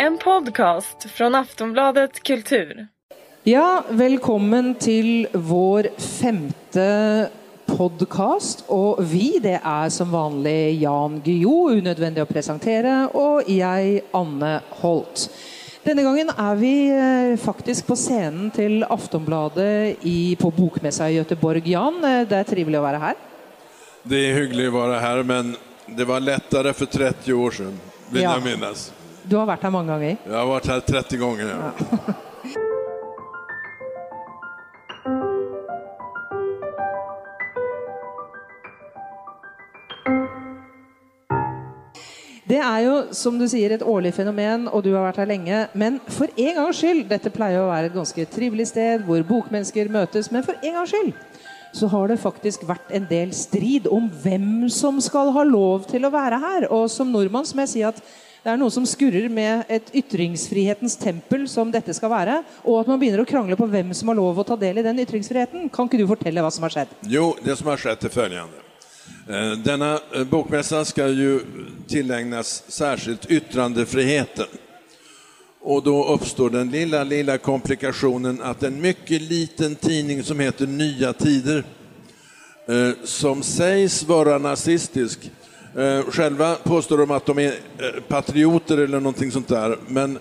En podcast från Aftonbladet Kultur. Ja, velkommen til vår femte podkast. Og vi, det er som vanlig Jan Guillou, unødvendig å presentere, og jeg, Anne Holt. Denne gangen er vi eh, faktisk på scenen til Aftonbladet i, på Bokmessa i Göteborg. Jan, eh, det er trivelig å være her. Det är hyggligt att vara här, men det var lättare för 30 år sedan, vill Ja. jag minnas. Du har vært her mange ganger. Jag har varit här 30 gånger. Ja. Det er jo, som du sier, et årlig fenomen, og du har vært her lenge. Men for en gangs skyld Dette pleier å være et ganske trivelig sted hvor bokmennesker møtes, men for en gangs skyld så har det faktisk vært en del strid om hvem som skal ha lov til å være her. Og som nordmann så må jeg si at det er noe som skurrer med et ytringsfrihetens tempel som dette skal være, og at man begynner å krangle på hvem som har lov å ta del i den ytringsfriheten. Kan ikke du fortelle hva som har skjedd? Jo, det som har skett är följande. Eh, Denna eh, bokmässa ska ju tillägnas särskilt yttrandefriheten. Och då uppstår den lilla, lilla komplikationen att en mycket liten tidning som heter Nya Tider, eh, som sägs vara nazistisk, Eh, själva påstår de att de är eh, patrioter eller någonting sånt där, men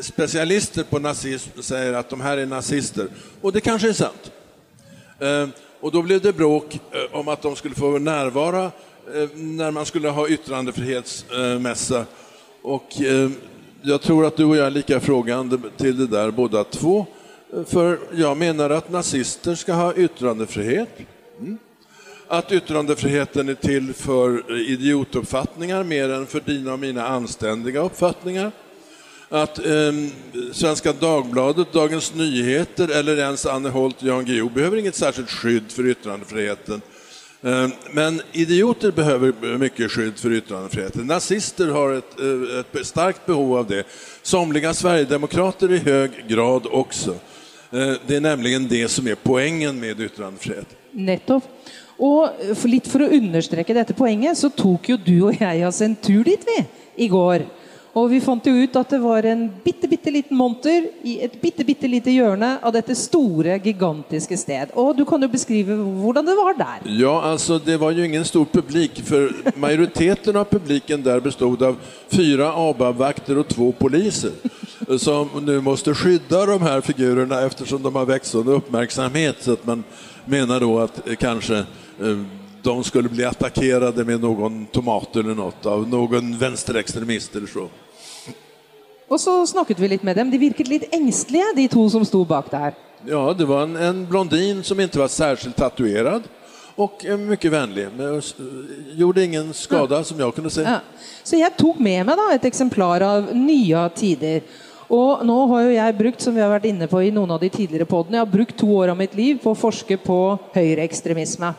specialister på nazism säger att de här är nazister. Och det kanske är sant. Eh, och då blev det bråk om att de skulle få närvara när man skulle ha yttrandefrihetsmässa. Och jag tror att du och jag är lika frågande till det där båda två. För jag menar att nazister ska ha yttrandefrihet. Mm. Att yttrandefriheten är till för idiotuppfattningar mer än för dina och mina anständiga uppfattningar att eh, Svenska Dagbladet, Dagens Nyheter eller ens Anne Holt och Jan Guillou behöver inget särskilt skydd för yttrandefriheten. Eh, men idioter behöver mycket skydd för yttrandefriheten. Nazister har ett, eh, ett starkt behov av det. Somliga sverigedemokrater i hög grad också. Eh, det är nämligen det som är poängen med yttrandefrihet. Netto. Og for litt for å understreke dette poenget, så tok jo du og jeg oss en tur dit, vi, i går. Og vi fant jo ut at det var en bitte, bitte liten monter i et bitte, bitte lite hjørne av dette store, gigantiske sted. Og du kan jo beskrive hvordan det var der. Ja, alltså det var ju ingen stor publik, för majoriteten av publiken där bestod av fyra ABAB-vakter och två poliser som nu måste skydda de här figurerna eftersom de har väckt sån uppmärksamhet så att man menar då att eh, kanske de skulle bli attackerade med någon tomat eller något av någon vänsterextremist eller så. Og så snakket vi litt med dem. De virket litt engstelige, de to som sto bak der. Ja, det var en, en blondin som inte var särskilt tatuerad och eh, mycket vänlig. Men eh, gjorde ingen skada som jag kunde se. Ja. Så jeg tok med meg da et eksemplar av Nya tider. Og nå har jo jeg brukt, som vi har vært inne på i noen av de tidligere podene, jeg har brukt to år av mitt liv på å forske på høyreekstremisme.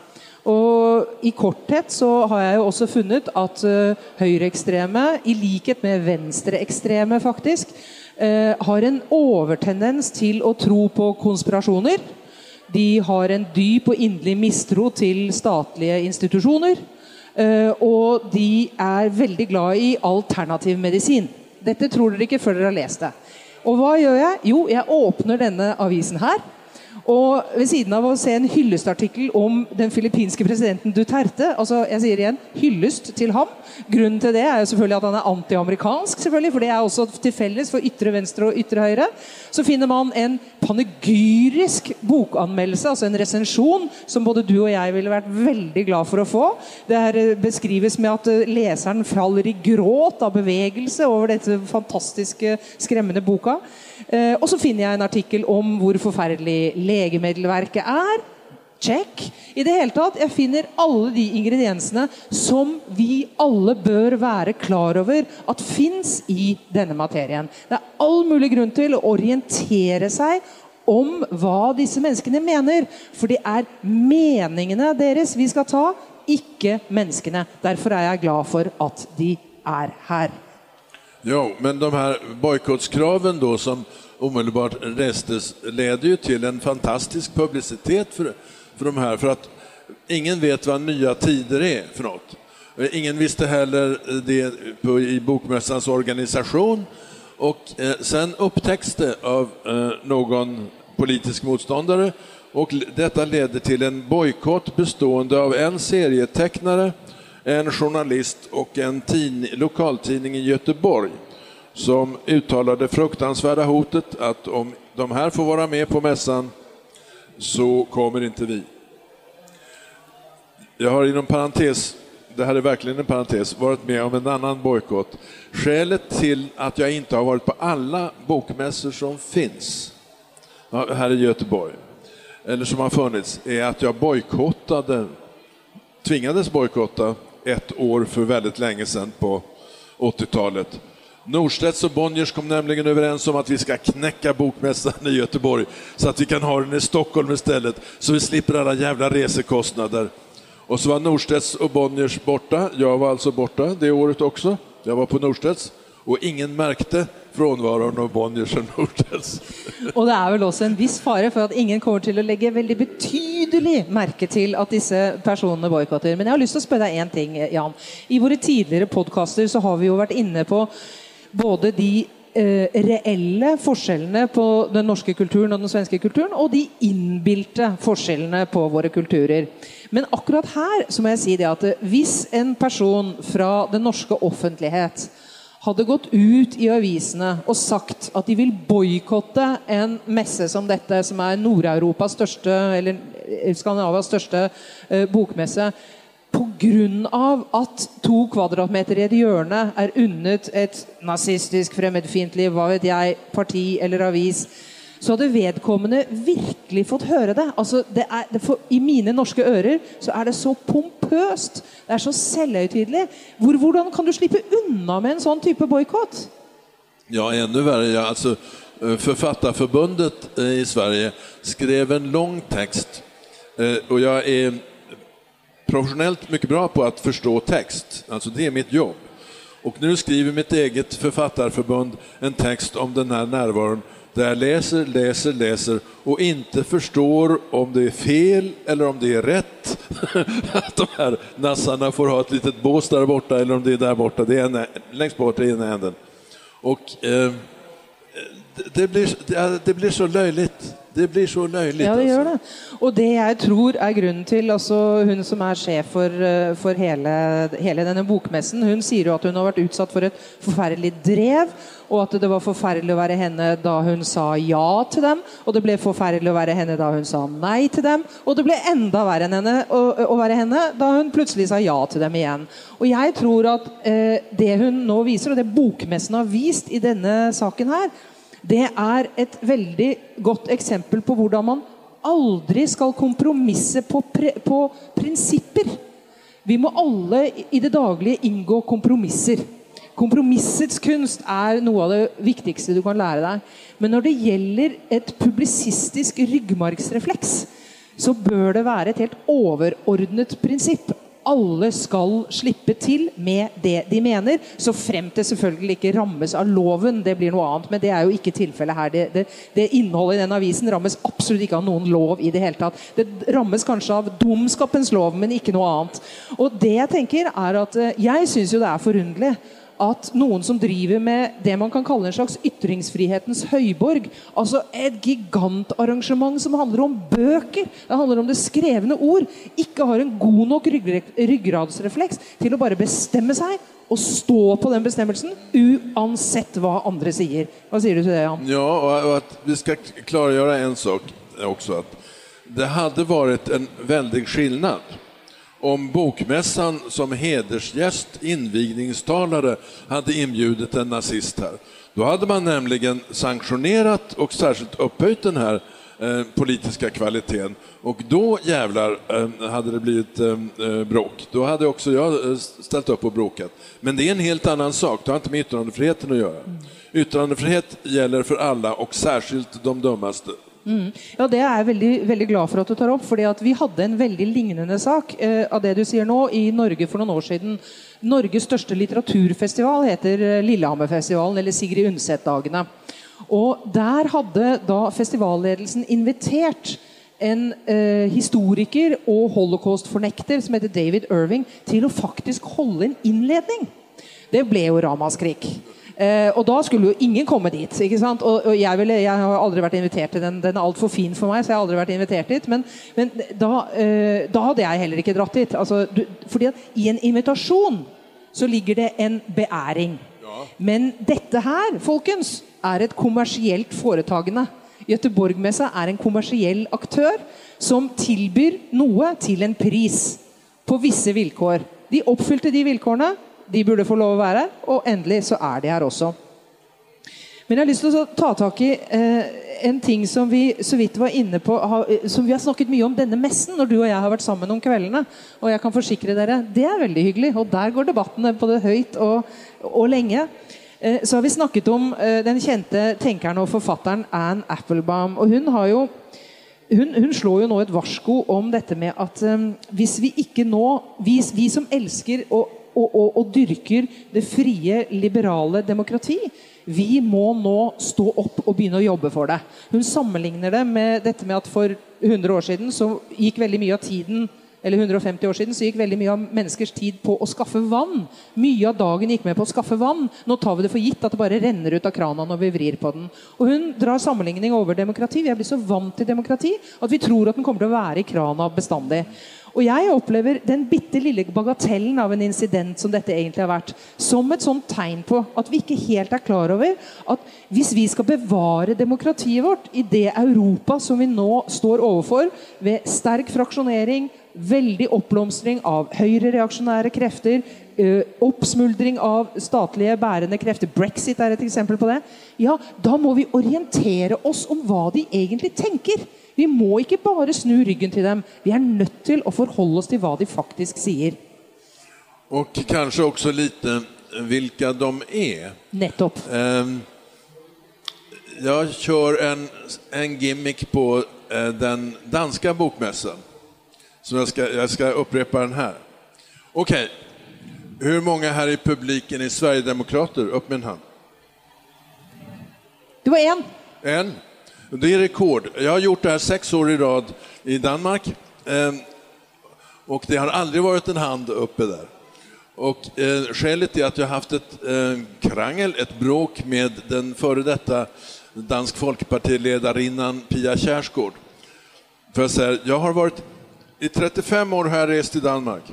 Og i korthet så har jeg jo også funnet at uh, høyreekstreme, i likhet med venstreekstreme faktisk, eh, har en overtendens til å tro på konspirasjoner. De har en dyp og inderlig mistro til statlige institusjoner. Och og de er veldig glad i alternativ medisin. Dette tror dere ikke før dere har lest det. Og hva gjør jeg? Jo, jeg åpner denne avisen her. Og ved siden av å se en hyllestartikkel om den filippinske presidenten Duterte altså jeg sier igjen, hyllest til ham. Grunnen til det er jo selvfølgelig at han er antiamerikansk, selvfølgelig, for det er også til felles for ytre venstre og ytre høyre. Så finner man en panegyrisk bokanmeldelse, altså en resensjon, som både du og jeg ville vært veldig glad for å få. Det her beskrivs beskrives med at läsaren leseren faller i gråt av bevegelse over dette fantastiske, skremmende boka. Och og så finner jeg en artikkel om hvor forferdelig legemiddelverket er. Check. I det hele tatt, Jeg finner alle de ingrediensene som vi alle bør være klar over at fins i denne materien. Det er all mulig grunn til å orientere seg om hva disse menneskene mener. For det er meningene deres vi skal ta, ikke menneskene. Derfor er jeg glad for at de er her. Ja, men de här bojkottskraven då som omedelbart restes leder ju till en fantastisk publicitet för, för de här. För att ingen vet vad nya tider är för något. Ingen visste heller det på, i Bokmässans organisation. Och eh, sen upptäcks det av eh, någon politisk motståndare och detta leder till en bojkott bestående av en serietecknare, en journalist och en tidning, lokaltidning i Göteborg som uttalade fruktansvärda hotet att om de här får vara med på mässan så kommer inte vi. Jag har inom parentes, det här är verkligen en parentes, varit med om en annan bojkott. Skälet till att jag inte har varit på alla bokmässor som finns här i Göteborg, eller som har funnits, är att jag bojkottade, tvingades bojkotta ett år för väldigt länge sedan på 80-talet. Norstedts och Bonniers kom nämligen överens om att vi ska knäcka bokmässan i Göteborg så att vi kan ha den i Stockholm istället, så vi slipper alla jävla resekostnader. Och så var Norstedts och Bonniers borta. Jag var alltså borta det året också. Jag var på Norstedts och ingen märkte frånvaron av Bonniers och Norstedts. Och det är väl också en viss fara för att ingen kommer till att lägga väldigt betydligt märke till att dessa personer bojkottar. Men jag har lust att fråga dig en ting, Jan. I våra tidigare podcaster så har vi ju varit inne på både de eh, reelle forskjellene på den norske kulturen og den svenske kulturen, og de innbilte forskjellene på våre kulturer. Men akkurat her så må jeg si det at eh, hvis en person fra den norske offentlighet hadde gått ut i avisene og sagt at de vil boikotte en messe som dette, som er Nord-Europas største, eller eh, Skandinavias største eh, bokmesse, pga. at to kvadratmeter i et hjørne er unnet et nazistisk, fremmedfiendtlig, hva vet jeg, parti eller avis, så hadde vedkommende virkelig fått høre det. Altså, det er, det for, I mine norske ører så er det så pompøst, det er så selvhøytidelig. Hvor, hvordan kan du slippe unna med en sånn type boikott? Ja, ännu värre. Ja, alltså, eh, Författarförbundet eh, i Sverige skrev en lång text eh, och jag är professionellt mycket bra på att förstå text. Alltså det är mitt jobb. Och nu skriver mitt eget författarförbund en text om den här närvaron där jag läser, läser, läser och inte förstår om det är fel eller om det är rätt. att de här nassarna får ha ett litet bås där borta eller om det är där borta. Det är en, längst bort i ena änden. Och eh, det, blir, det, blir så löjligt. Det blir så löjligt. Ja, det gjør det. Og det jeg tror er grunnen til altså Hun som er sjef for, eh, for hele, hele denne bokmessen, hun sier jo at hun har vært utsatt for et forferdelig drev. Og at det var forferdelig å være henne da hun sa ja til dem. Og det ble forferdelig å være henne da hun sa nei til dem. Og det ble enda verre enn henne å, å være henne da hun plutselig sa ja til dem igjen. Og jeg tror at eh, det hun nå viser, og det bokmessen har vist i denne saken her, det är ett väldigt gott exempel på hur man aldrig ska kompromissa på, på principer. Vi måste alla i- det dagliga ingå kompromisser. Kompromissets kunst är något av det viktigaste du kan lära dig. Men när det gäller en publicistisk ryggmärgsreflex så bör det vara ett helt överordnat princip Alle skal slippe til med det de mener, så fremt det selvfølgelig ikke rammes av loven. Det blir noe annet, men det er jo ikke tilfellet her. Det, det, det Innholdet i den avisen rammes absolutt ikke av noen lov i det hele tatt. Det rammes kanskje av dumskapens lov, men ikke noe annet. Og det jeg tenker er at eh, Jeg syns jo det er forunderlig at noen som driver med det man kan kalle en slags ytringsfrihetens høyborg, altså et gigantarrangement som handler om bøker, det handler om det skrevne ord, ikke har en god nok ryggradsreflex ryggradsrefleks til å bare bestemme seg og stå på den bestemmelsen uansett hva andre sier. Hva sier du til det, Jan? Ja, och att vi ska klargöra en sak också. Att det hade varit en väldig skillnad om Bokmässan som hedersgäst, invigningstalare, hade inbjudit en nazist här. Då hade man nämligen sanktionerat och särskilt upphöjt den här eh, politiska kvaliteten. Och då jävlar eh, hade det blivit eh, eh, bråk. Då hade också jag eh, ställt upp och bråkat. Men det är en helt annan sak, det har inte med yttrandefriheten att göra. Yttrandefrihet gäller för alla och särskilt de dummaste. Ja, Det er jeg veldig, veldig glad for at du tar opp. fordi at Vi hadde en veldig lignende sak eh, av det du sier nå, i Norge for noen år siden. Norges største litteraturfestival heter eh, Lillehammerfestivalen, eller Sigrid Undset-dagene. Og Der hadde da festivalledelsen invitert en eh, historiker og holocaust-fornekter som heter David Irving, til å faktisk holde en innledning. Det ble jo ramaskrik. Eh, og da skulle jo ingen komme dit. ikke sant? Og, og jeg, ville, jeg, har aldri vært invitert til den. Den er altfor fin for meg, så jeg har aldri vært invitert dit. Men, men da, eh, da, hadde jeg heller ikke dratt dit. Altså, du, fordi at i en invitasjon så ligger det en beæring. Ja. Men dette her, folkens, er et kommersielt foretagende. Göteborgmessa er en kommersiell aktør som tilbyr noe til en pris. På visse vilkår. De oppfylte de vilkårene de burde få lov å være Og endelig så er de her også. Men jeg har lyst til å ta tak i eh, en ting som vi så vidt var inne på, ha, som vi har snakket mye om denne messen når du og jeg har vært sammen om kveldene. Og jeg kan forsikre dere, det er veldig hyggelig. Og der går debattene både høyt og, og lenge. Eh, så har vi snakket om eh, den kjente tenkeren og forfatteren Anne Applebaum. Og hun har jo hun, hun, slår jo nå et varsko om dette med at um, hvis vi ikke nå vi, vi som elsker og og, og, og dyrker det frie, liberale demokrati. Vi må nå stå opp og begynne å jobbe for det. Hun sammenligner det med dette med at for 100 år siden så gikk veldig mye av tiden eller 150 år siden så gikk veldig mye av menneskers tid på å skaffe vann. Mye av dagen gikk med på å skaffe vann. Nå tar vi det for gitt at det bare renner ut av krana når vi vrir på den. Og Hun drar sammenligning over demokrati. Vi er blitt så vant til demokrati at vi tror at den kommer til å være i krana bestandig. Og jeg opplever den bitte lille bagatellen av en incident som dette egentlig har vært, som et sånt tegn på at vi ikke helt er klar over at hvis vi skal bevare demokratiet vårt i det Europa som vi nå står overfor, ved sterk fraksjonering, veldig oppblomstring av høyrereaksjonære krefter, krafter, oppsmuldring av statlige bærende krefter. Brexit er et eksempel på det. Ja, Da må vi orientere oss om hva de egentlig tenker. Vi må ikke bare snu ryggen til dem. Vi er nødt til å forholde oss til hva de faktisk sier. Og kanskje også litt hvilke de er. Nettopp. Um, jeg kjører en, en, gimmick på uh, den danske bokmessen. Så jeg skal, jeg skal upprepa den her. Ok, hvor mange her i publiken er Sverigedemokrater? Opp med en hånd. Det var én. En. Det är rekord. Jag har gjort det här sex år i rad i Danmark. Ehm, och det har aldrig varit en hand uppe där. Och eh, skälet är att jag har haft ett eh, krangel, ett bråk med den före detta dansk folkpartiledarinnan Pia Kjaersgaard. För jag, säger, jag har varit, i 35 år har jag rest i Danmark,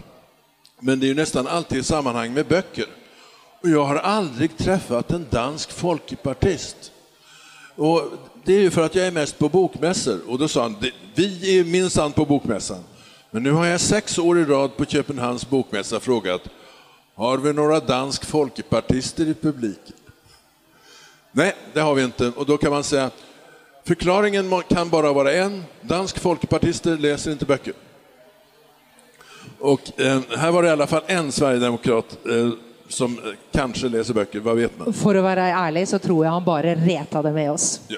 men det är nästan alltid i sammanhang med böcker. Och jag har aldrig träffat en dansk folkpartist. Och det är ju för att jag är mest på bokmässor. Och då sa han, vi är minsann på bokmässan. Men nu har jag sex år i rad på Köpenhamns bokmässa frågat, har vi några dansk folkpartister i publiken? Nej, det har vi inte. Och då kan man säga, förklaringen kan bara vara en, dansk folkpartister läser inte böcker. Och eh, här var det i alla fall en sverigedemokrat eh, som eh, kanske läser böcker, vad vet man? För att vara ärlig så tror jag han bara retade med oss. Ja.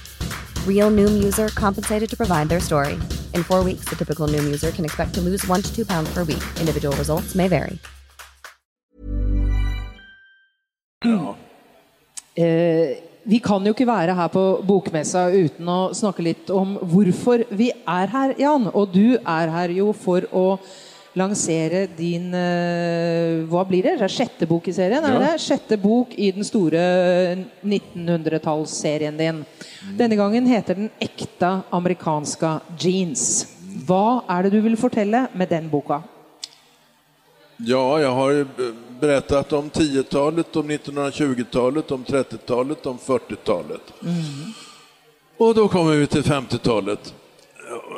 Real Noom user compensated to provide their story. In four weeks, the typical Noom user can expect to lose one to two pounds per week. Individual results may vary. Ja. Eh, vi kan jo ikke være her på Bokmessa uten å snakke litt om hvorfor vi er her, Jan. Og du er her jo for å lansere din uh, Hva blir det? det sjette bok i serien? Ja. Er det? Sjette bok i den store 1900-tallsserien din. Mm. Denne gangen heter den 'Ekte amerikanska jeans'. Hva er det du vil fortelle med den boka? Ja, jeg har berättat om 10-talet, om 1920-talet, om 30-talet, om 40-talet. Mm. Och då kommer vi till 50-talet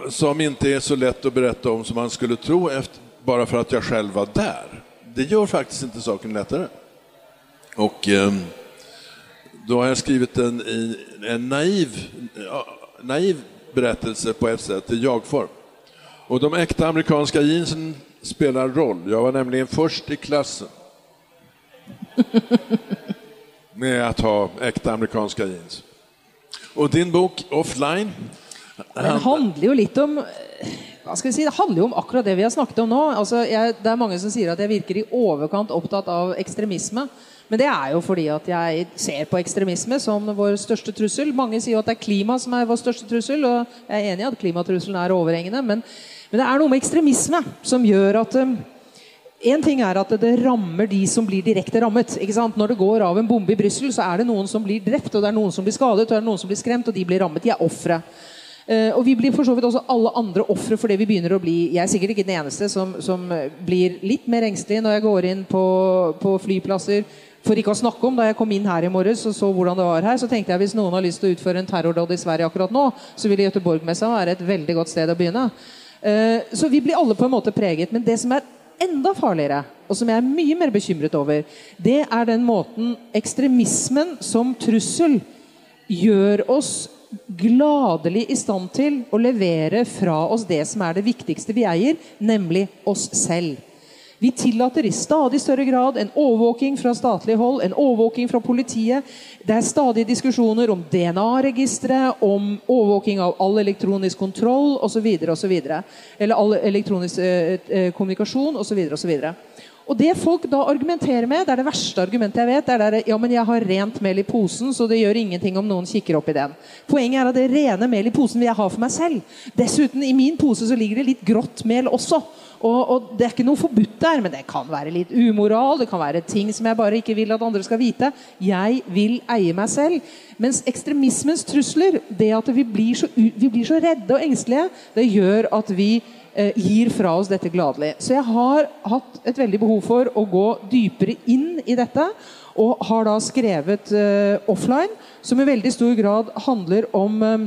som inte är så lätt att berätta om som man skulle tro efter, bara för att jag själv var där. Det gör faktiskt inte saken lättare. Och eh, då har jag skrivit en, en naiv, naiv berättelse på ett sätt i jag-form. Och de äkta amerikanska jeansen spelar roll. Jag var nämligen först i klassen med att ha äkta amerikanska jeans. Och din bok Offline den handler jo litt om eh, hva skal vi si, Det handler jo om akkurat det vi har snakket om nå. Altså, jeg, det er Mange som sier at jeg virker i overkant opptatt av ekstremisme. Men det er jo fordi at jeg ser på ekstremisme som vår største trussel. Mange sier at det er klima som er vår største trussel, og jeg er enig i at klimatrusselen er overhengende. Men, men det er noe med ekstremisme som gjør at um, en ting er at det rammer de som blir direkte rammet. Når det går av en bombe i Brussel, så er det noen som blir drept, og det er noen som blir skadet, og det er noen som blir skremt, og de blir rammet. De er ofre. Eh, uh, og vi blir for så vidt også alle andre ofre for det vi begynner å bli. Jeg er sikkert ikke den eneste som, som blir litt mer engstelig når jeg går inn på, på, flyplasser. For ikke å snakke om Da jeg kom inn her i morges og så hvordan det var her, så tenkte jeg hvis noen har lyst til å utføre en terrordåd i Sverige akkurat nå, så ville Göteborgmessa være et veldig godt sted å begynne. Uh, så vi blir alle på en måte preget. Men det som er enda farligere, og som jeg er mye mer bekymret over, det er den måten ekstremismen som trussel gjør oss gladelig i stand til å levere fra oss det som er det viktigste vi eier, nemlig oss selv. Vi tillater i stadig større grad en overvåking fra statlig hold, en overvåking fra politiet. Det er stadig diskusjoner om DNA-registret, om overvåking av all elektronisk kontroll osv. Eller all elektronisk eh, eh kommunikasjon osv. Og det folk da argumenterer med, det er det verste argumentet jeg vet, det er det ja, men jeg har rent mel i posen, så det gjør ingenting om noen kikker opp i den. Poenget er at det rene mel i posen vil jeg ha for meg selv. Dessuten, i min pose så ligger det litt grått mel også. Og, og, Det er ikke noe forbudt der, men det kan være litt umoral. Det kan være ting som jeg bare ikke vil at andre skal vite. Jeg vil eie meg selv. Mens ekstremismens trusler, det at vi blir så, vi blir så redde og engstelige, det gjør at vi Eh, gir fra oss dette gladelig. Så jeg har hatt et veldig behov for å gå dypere inn i dette. Og har da skrevet uh, offline, som i veldig stor grad handler om uh,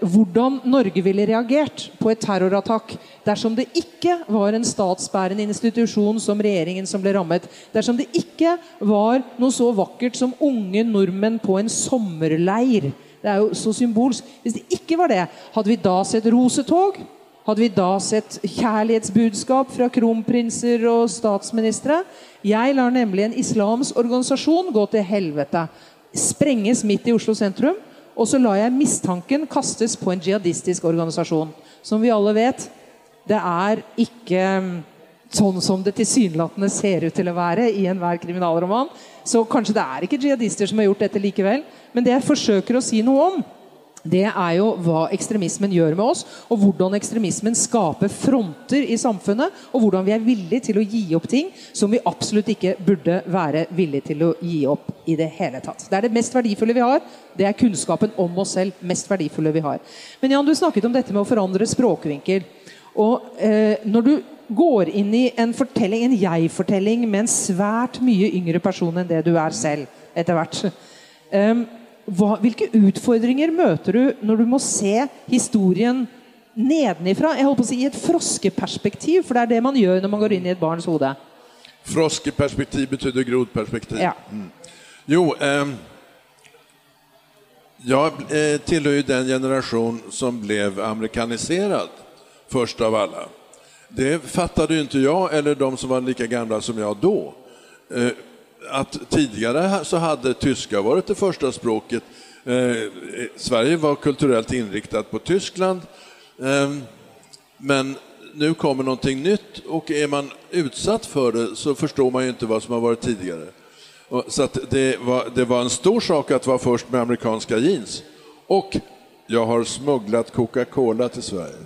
hvordan Norge ville reagert på et terrorattakk dersom det ikke var en statsbærende institusjon som regjeringen som ble rammet. Dersom det ikke var noe så vakkert som unge nordmenn på en sommerleir. Det er jo så symbolsk. Hvis det ikke var det, hadde vi da sett rosetog? Hadde vi da sett kjærlighetsbudskap fra kronprinser og statsministre? Jeg lar nemlig en organisation organisasjon gå til helvete. Sprenges midt i Oslo sentrum. Og så lar jeg mistanken kastes på en jihadistisk organisasjon. Som vi alle vet, det er ikke mm, sånn som det tilsynelatende ser ut til å være i enhver kriminalroman. Så kanskje det er ikke jihadister som har gjort dette likevel. Men det jeg forsøker å si noe om, det er jo hva ekstremismen gjør med oss, og hvordan ekstremismen skaper fronter i samfunnet, og hvordan vi er villige til å gi opp ting som vi absolutt ikke burde være villige til å gi opp i det hele tatt. Det er det mest verdifulle vi har. Det er kunnskapen om oss selv. mest verdifulle vi har. Men Jan, du snakket om dette med å forandre språkvinkel. Og eh, når du går inn i en fortelling, en jeg-fortelling med en svært mye yngre person enn det du er selv, etter hvert um, hva, hvilke utfordringer møter du når du må se historien nedenifra? Jeg holdt på å si I et froskeperspektiv, for det er det man gjør når man går inn i et barns hode. Froskeperspektiv betyr grodperspektiv. Ja. Mm. Jo, eh, jag eh, tillhör den generation som blev amerikaniserad först av alla. Det fattade inte jag eller de som var lika gamla som jag då. Eh, att tidigare så hade tyska varit det första språket. Eh, Sverige var kulturellt inriktat på Tyskland. Eh, men nu kommer någonting nytt och är man utsatt för det så förstår man ju inte vad som har varit tidigare. Så det var, det var en stor sak att vara först med amerikanska jeans. Och jag har smugglat Coca-Cola till Sverige.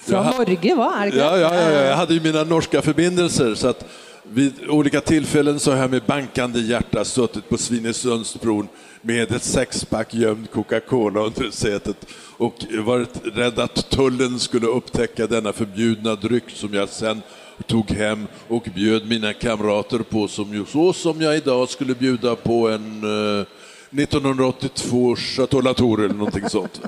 Från Norge, va? Ja, ja, ja, jag hade ju mina norska förbindelser. Så att vid olika tillfällen så har jag med bankande hjärta suttit på Svinesundsbron med ett sexpack gömd Coca-Cola under sätet och varit rädd att tullen skulle upptäcka denna förbjudna dryck som jag sen tog hem och bjöd mina kamrater på som ju, så som jag idag skulle bjuda på en eh, 1982 Chateau Latour eller någonting sånt.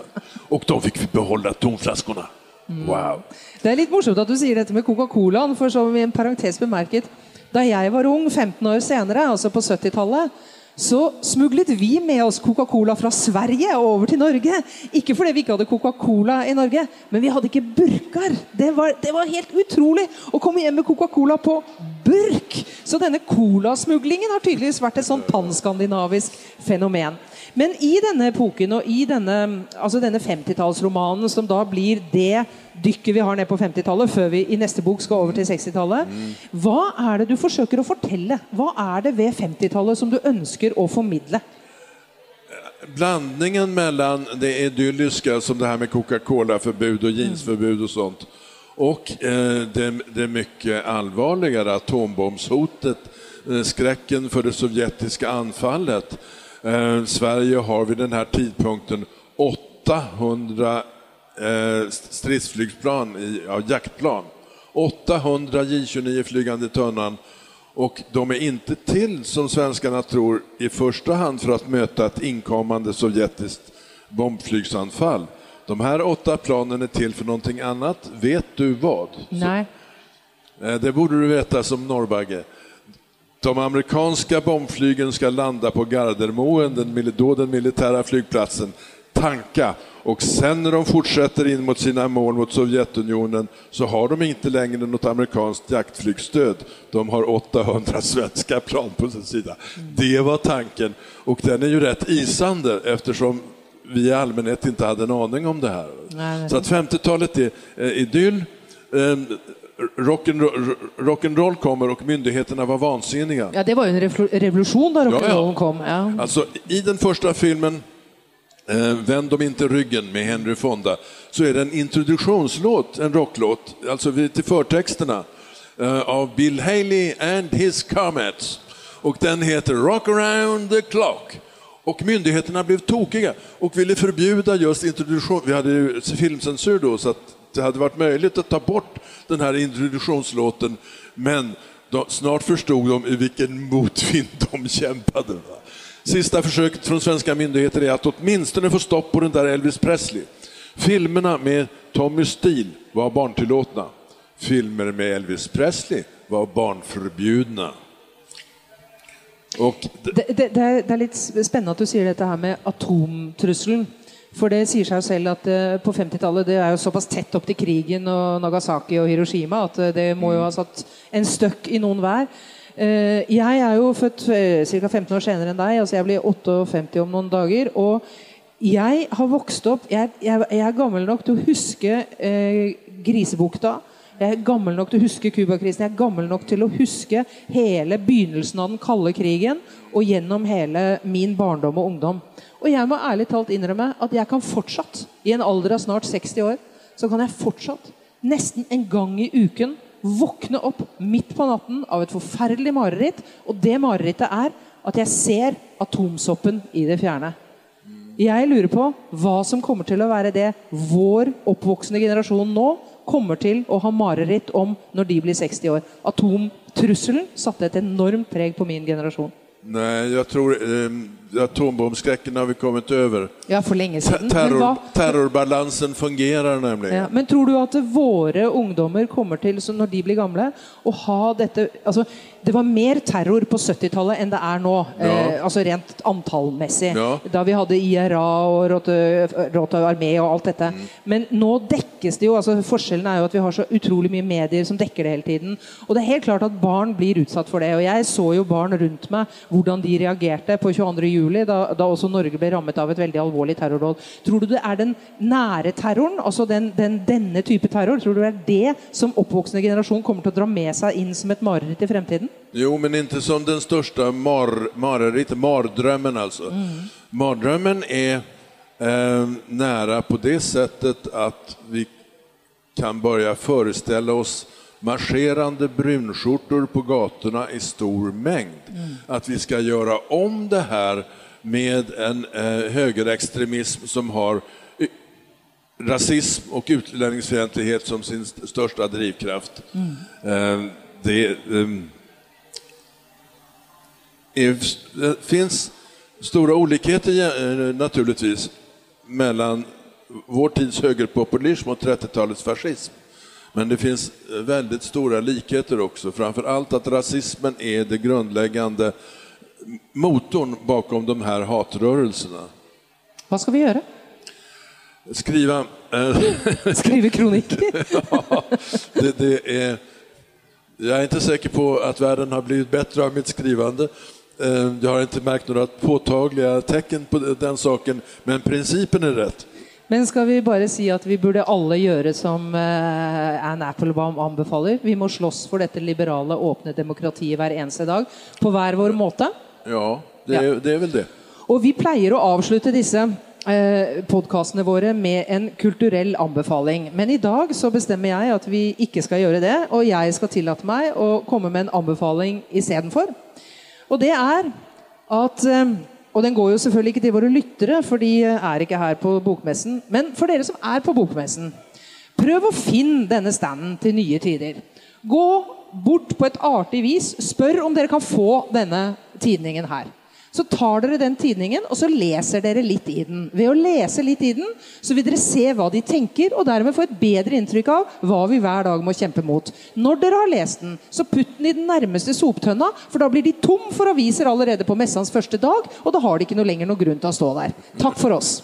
Och de fick behålla tomflaskorna. Mm. Wow. Det er litt morsomt at du sier dette med Coca-Colaen, for som i en parentes bemerket Da jeg var ung, 15 år senere, altså på 70-tallet, så smuglet vi med oss Coca-Cola fra Sverige over til Norge. Ikke fordi vi ikke hadde Coca-Cola i Norge, men vi hadde ikke burker. Det var, det var helt utrolig å komme hjem med Coca-Cola på burk! Så denne colasmuglingen har tydeligvis vært et sånn panskandinavisk fenomen. Men i denne epoken og i denne, altså denne 50-tallsromanen, som da blir det dykket vi har ned på 50-tallet, før vi i neste bok skal over til 60-tallet, hva er det du forsøker å fortelle? Hva er det ved 50-tallet som du ønsker å formidle? blandningen mellan det idylliska som det här med Coca-Cola-förbud och jeansförbud och sånt och eh, det, det mycket allvarligare atombombshotet, eh, skräcken för det sovjetiska anfallet. Eh, Sverige har vid den här tidpunkten 800 eh, stridsflygplan, i, ja, jaktplan. 800 J-29 flygande i tunnan och de är inte till, som svenskarna tror, i första hand för att möta ett inkommande sovjetiskt bombflygsanfall. De här åtta planen är till för någonting annat. Vet du vad? Nej. Eh, Det borde du veta som norrbagge. De amerikanska bombflygen ska landa på Gardermoen, den, då den militära flygplatsen, tanka och sen när de fortsätter in mot sina mål mot Sovjetunionen så har de inte längre något amerikanskt jaktflygstöd. De har 800 svenska plan på sin sida. Det var tanken och den är ju rätt isande eftersom vi i allmänhet inte hade en aning om det här. Nej. Så att 50-talet är eh, idyll. Rock'n'roll rock'n'roll kommer och myndigheterna var vansinniga. Ja, det var ju en revolution där Ja, rock'n'rollen ja. kom. Ja. Alltså, I den första filmen eh, Vänd dem inte ryggen med Henry Fonda så är det en introduktionslåt, en rocklåt, alltså till förtexterna eh, av Bill Haley and his Comets. Och den heter Rock around the clock. Och myndigheterna blev tokiga och ville förbjuda just introduktion. Vi hade ju filmcensur då så att det hade varit möjligt att ta bort den här introduktionslåten. Men de, snart förstod de i vilken motvind de kämpade. Va? Sista försöket från svenska myndigheter är att åtminstone få stopp på den där Elvis Presley. Filmerna med Tommy Steele var barntillåtna. Filmer med Elvis Presley var barnförbjudna. Och Det, det, det, er, det er litt spennende at du sier dette her med atomtrusselen. For det sier seg jo selv at eh, på 50-tallet det er jo såpass tett opp til krigen og Nagasaki og Hiroshima at eh, det må jo ha satt en støkk i noen hver. Jag eh, jeg er jo født ca. 15 år senere enn deg. altså Jeg blir 58 om noen dager. og jeg har vokst opp Jeg, jeg, jeg er gammel nok til å huske eh, Grisebukta. Jeg er gammel nok til å huske Cuba-krisen. Jeg er gammel nok til å huske hele begynnelsen av den kalde krigen og gjennom hele min barndom og ungdom. Og jeg må ærlig talt innrømme at jeg kan fortsatt, i en alder av snart 60 år, så kan jeg fortsatt, nesten en gang i uken, våkne opp midt på natten av et forferdelig mareritt. Og det marerittet er at jeg ser atomsoppen i det fjerne. Jeg lurer på hva som kommer til å være det vår oppvoksende generasjon nå kommer til å ha mareritt om når de blir 60 år. Atomtrusselen satte et enormt preg på min generasjon. nej, jag tror eh, atombombskräcken har vi kommit över. Ja, siden. Men, hva, terror, terrorbalansen fungerar nämligen. ja, men tror du at våre ungdommer kommer til, så når de blir gamle, å ha dette altså, Det var mer terror på 70-tallet enn det er nå, eh, altså rent antallmessig. Ja. Da vi hadde IRA Rote- Rota armé og alt dette. Men nå dekkes det jo altså Forskjellen er jo at vi har så utrolig mye medier som dekker det hele tiden. Og det er helt klart at barn blir utsatt for det. Og jeg så jo barn rundt meg, hvordan de reagerte på 22. juli, da, da også Norge ble rammet av et veldig alvorlig terrordåd. Tror du det er den nære terroren, altså den, den, denne type terror, tror du det er det som oppvoksende generasjon kommer å dra med seg inn som et mareritt i fremtiden? Jo, men inte som den största mar, mareritt, mardrömmen alltså. Mardrömmen är eh, nära på det sättet att vi kan börja föreställa oss marscherande brunskjortor på gatorna i stor mängd. Att vi ska göra om det här med en eh, högerextremism som har y- rasism och utlänningsfientlighet som sin st- största drivkraft. Eh, det, ehm, är- det finns stora olikheter eh, naturligtvis mellan vår tids högerpopulism och 30-talets fascism. Men det finns eh, väldigt stora likheter också, framför allt att rasismen är det grundläggande motorn bakom de här hatrörelserna. Hva skal vi gjøre? Skriva... Eh, Skrive kronikk? Ja, det, det är, jag är inte säker på att världen har blivit bättre av mitt skrivande. Eh, Jag har inte märkt några påtagliga tecken på den saken, men principen är rätt. Men skal vi bare si at vi burde alle gjøre som eh, Anne Applebaum anbefaler? Vi må slåss for dette liberale, åpne demokratiet hver eneste dag. På hver vår måte. Ja, det är, det är väl det. Og vi pleier å avslutte disse eh, podkastene våre med en kulturell anbefaling. Men i dag så bestemmer jeg at vi ikke skal gjøre det, og jeg skal tillate meg å komme med en anbefaling istedenfor. Och det är att eh, och den går ju selvfølgelig inte till våra lyttere, för de eh, är inte här på bokmessen. Men för dere som är på bokmessen, prøv å finne denne standen till Nya tider. Gå bort på ett artig vis. Spør om dere kan få denne tidningen här. Så tar dere den tidningen og så leser dere litt i den. Ved å lese litt i den så vil dere se hva de tenker, og dermed få et bedre inntrykk av hva vi hver dag må kjempe mot. Når dere har lest den, så putt den i den nærmeste soptønna, for da blir de tom for aviser allerede på mässans første dag, og da har de ikke noe lenger noen grunn til å stå der. Takk for oss.